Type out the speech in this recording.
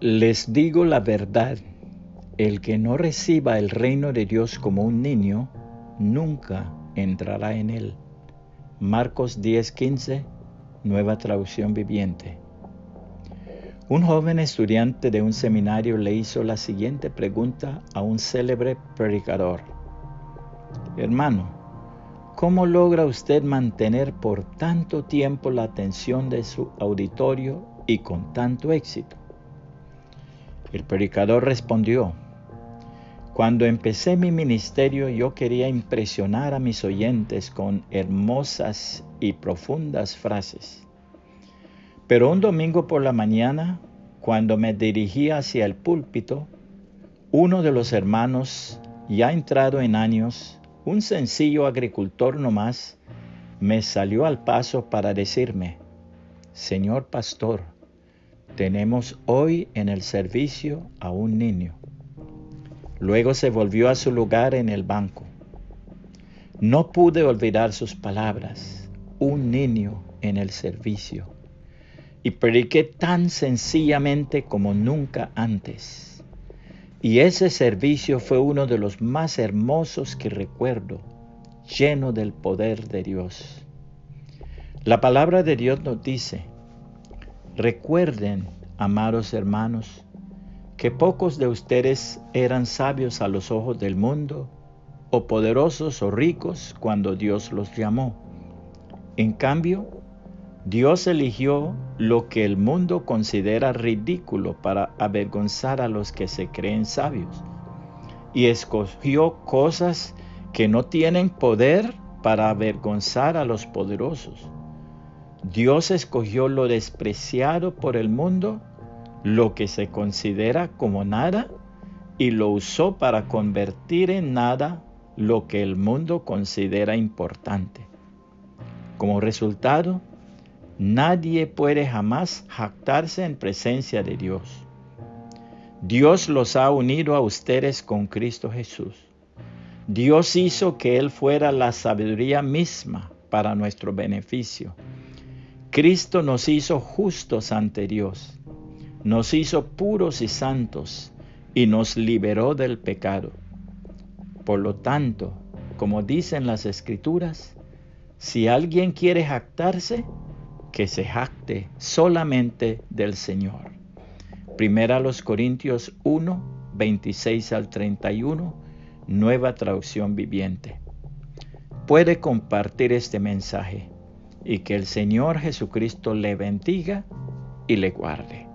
Les digo la verdad, el que no reciba el reino de Dios como un niño, nunca entrará en él. Marcos 10:15, nueva traducción viviente. Un joven estudiante de un seminario le hizo la siguiente pregunta a un célebre predicador. Hermano, ¿cómo logra usted mantener por tanto tiempo la atención de su auditorio y con tanto éxito? El predicador respondió, cuando empecé mi ministerio yo quería impresionar a mis oyentes con hermosas y profundas frases. Pero un domingo por la mañana, cuando me dirigía hacia el púlpito, uno de los hermanos, ya entrado en años, un sencillo agricultor nomás, me salió al paso para decirme, Señor pastor, tenemos hoy en el servicio a un niño. Luego se volvió a su lugar en el banco. No pude olvidar sus palabras, un niño en el servicio. Y prediqué tan sencillamente como nunca antes. Y ese servicio fue uno de los más hermosos que recuerdo, lleno del poder de Dios. La palabra de Dios nos dice, Recuerden, amados hermanos, que pocos de ustedes eran sabios a los ojos del mundo, o poderosos o ricos cuando Dios los llamó. En cambio, Dios eligió lo que el mundo considera ridículo para avergonzar a los que se creen sabios, y escogió cosas que no tienen poder para avergonzar a los poderosos Dios escogió lo despreciado por el mundo, lo que se considera como nada, y lo usó para convertir en nada lo que el mundo considera importante. Como resultado, nadie puede jamás jactarse en presencia de Dios. Dios los ha unido a ustedes con Cristo Jesús. Dios hizo que Él fuera la sabiduría misma para nuestro beneficio Cristo nos hizo justos ante Dios, nos hizo puros y santos y nos liberó del pecado. Por lo tanto, como dicen las escrituras, si alguien quiere jactarse, que se jacte solamente del Señor. Primera los Corintios 1, 26 al 31, nueva traducción viviente. Puede compartir este mensaje y que el Señor Jesucristo le bendiga y le guarde.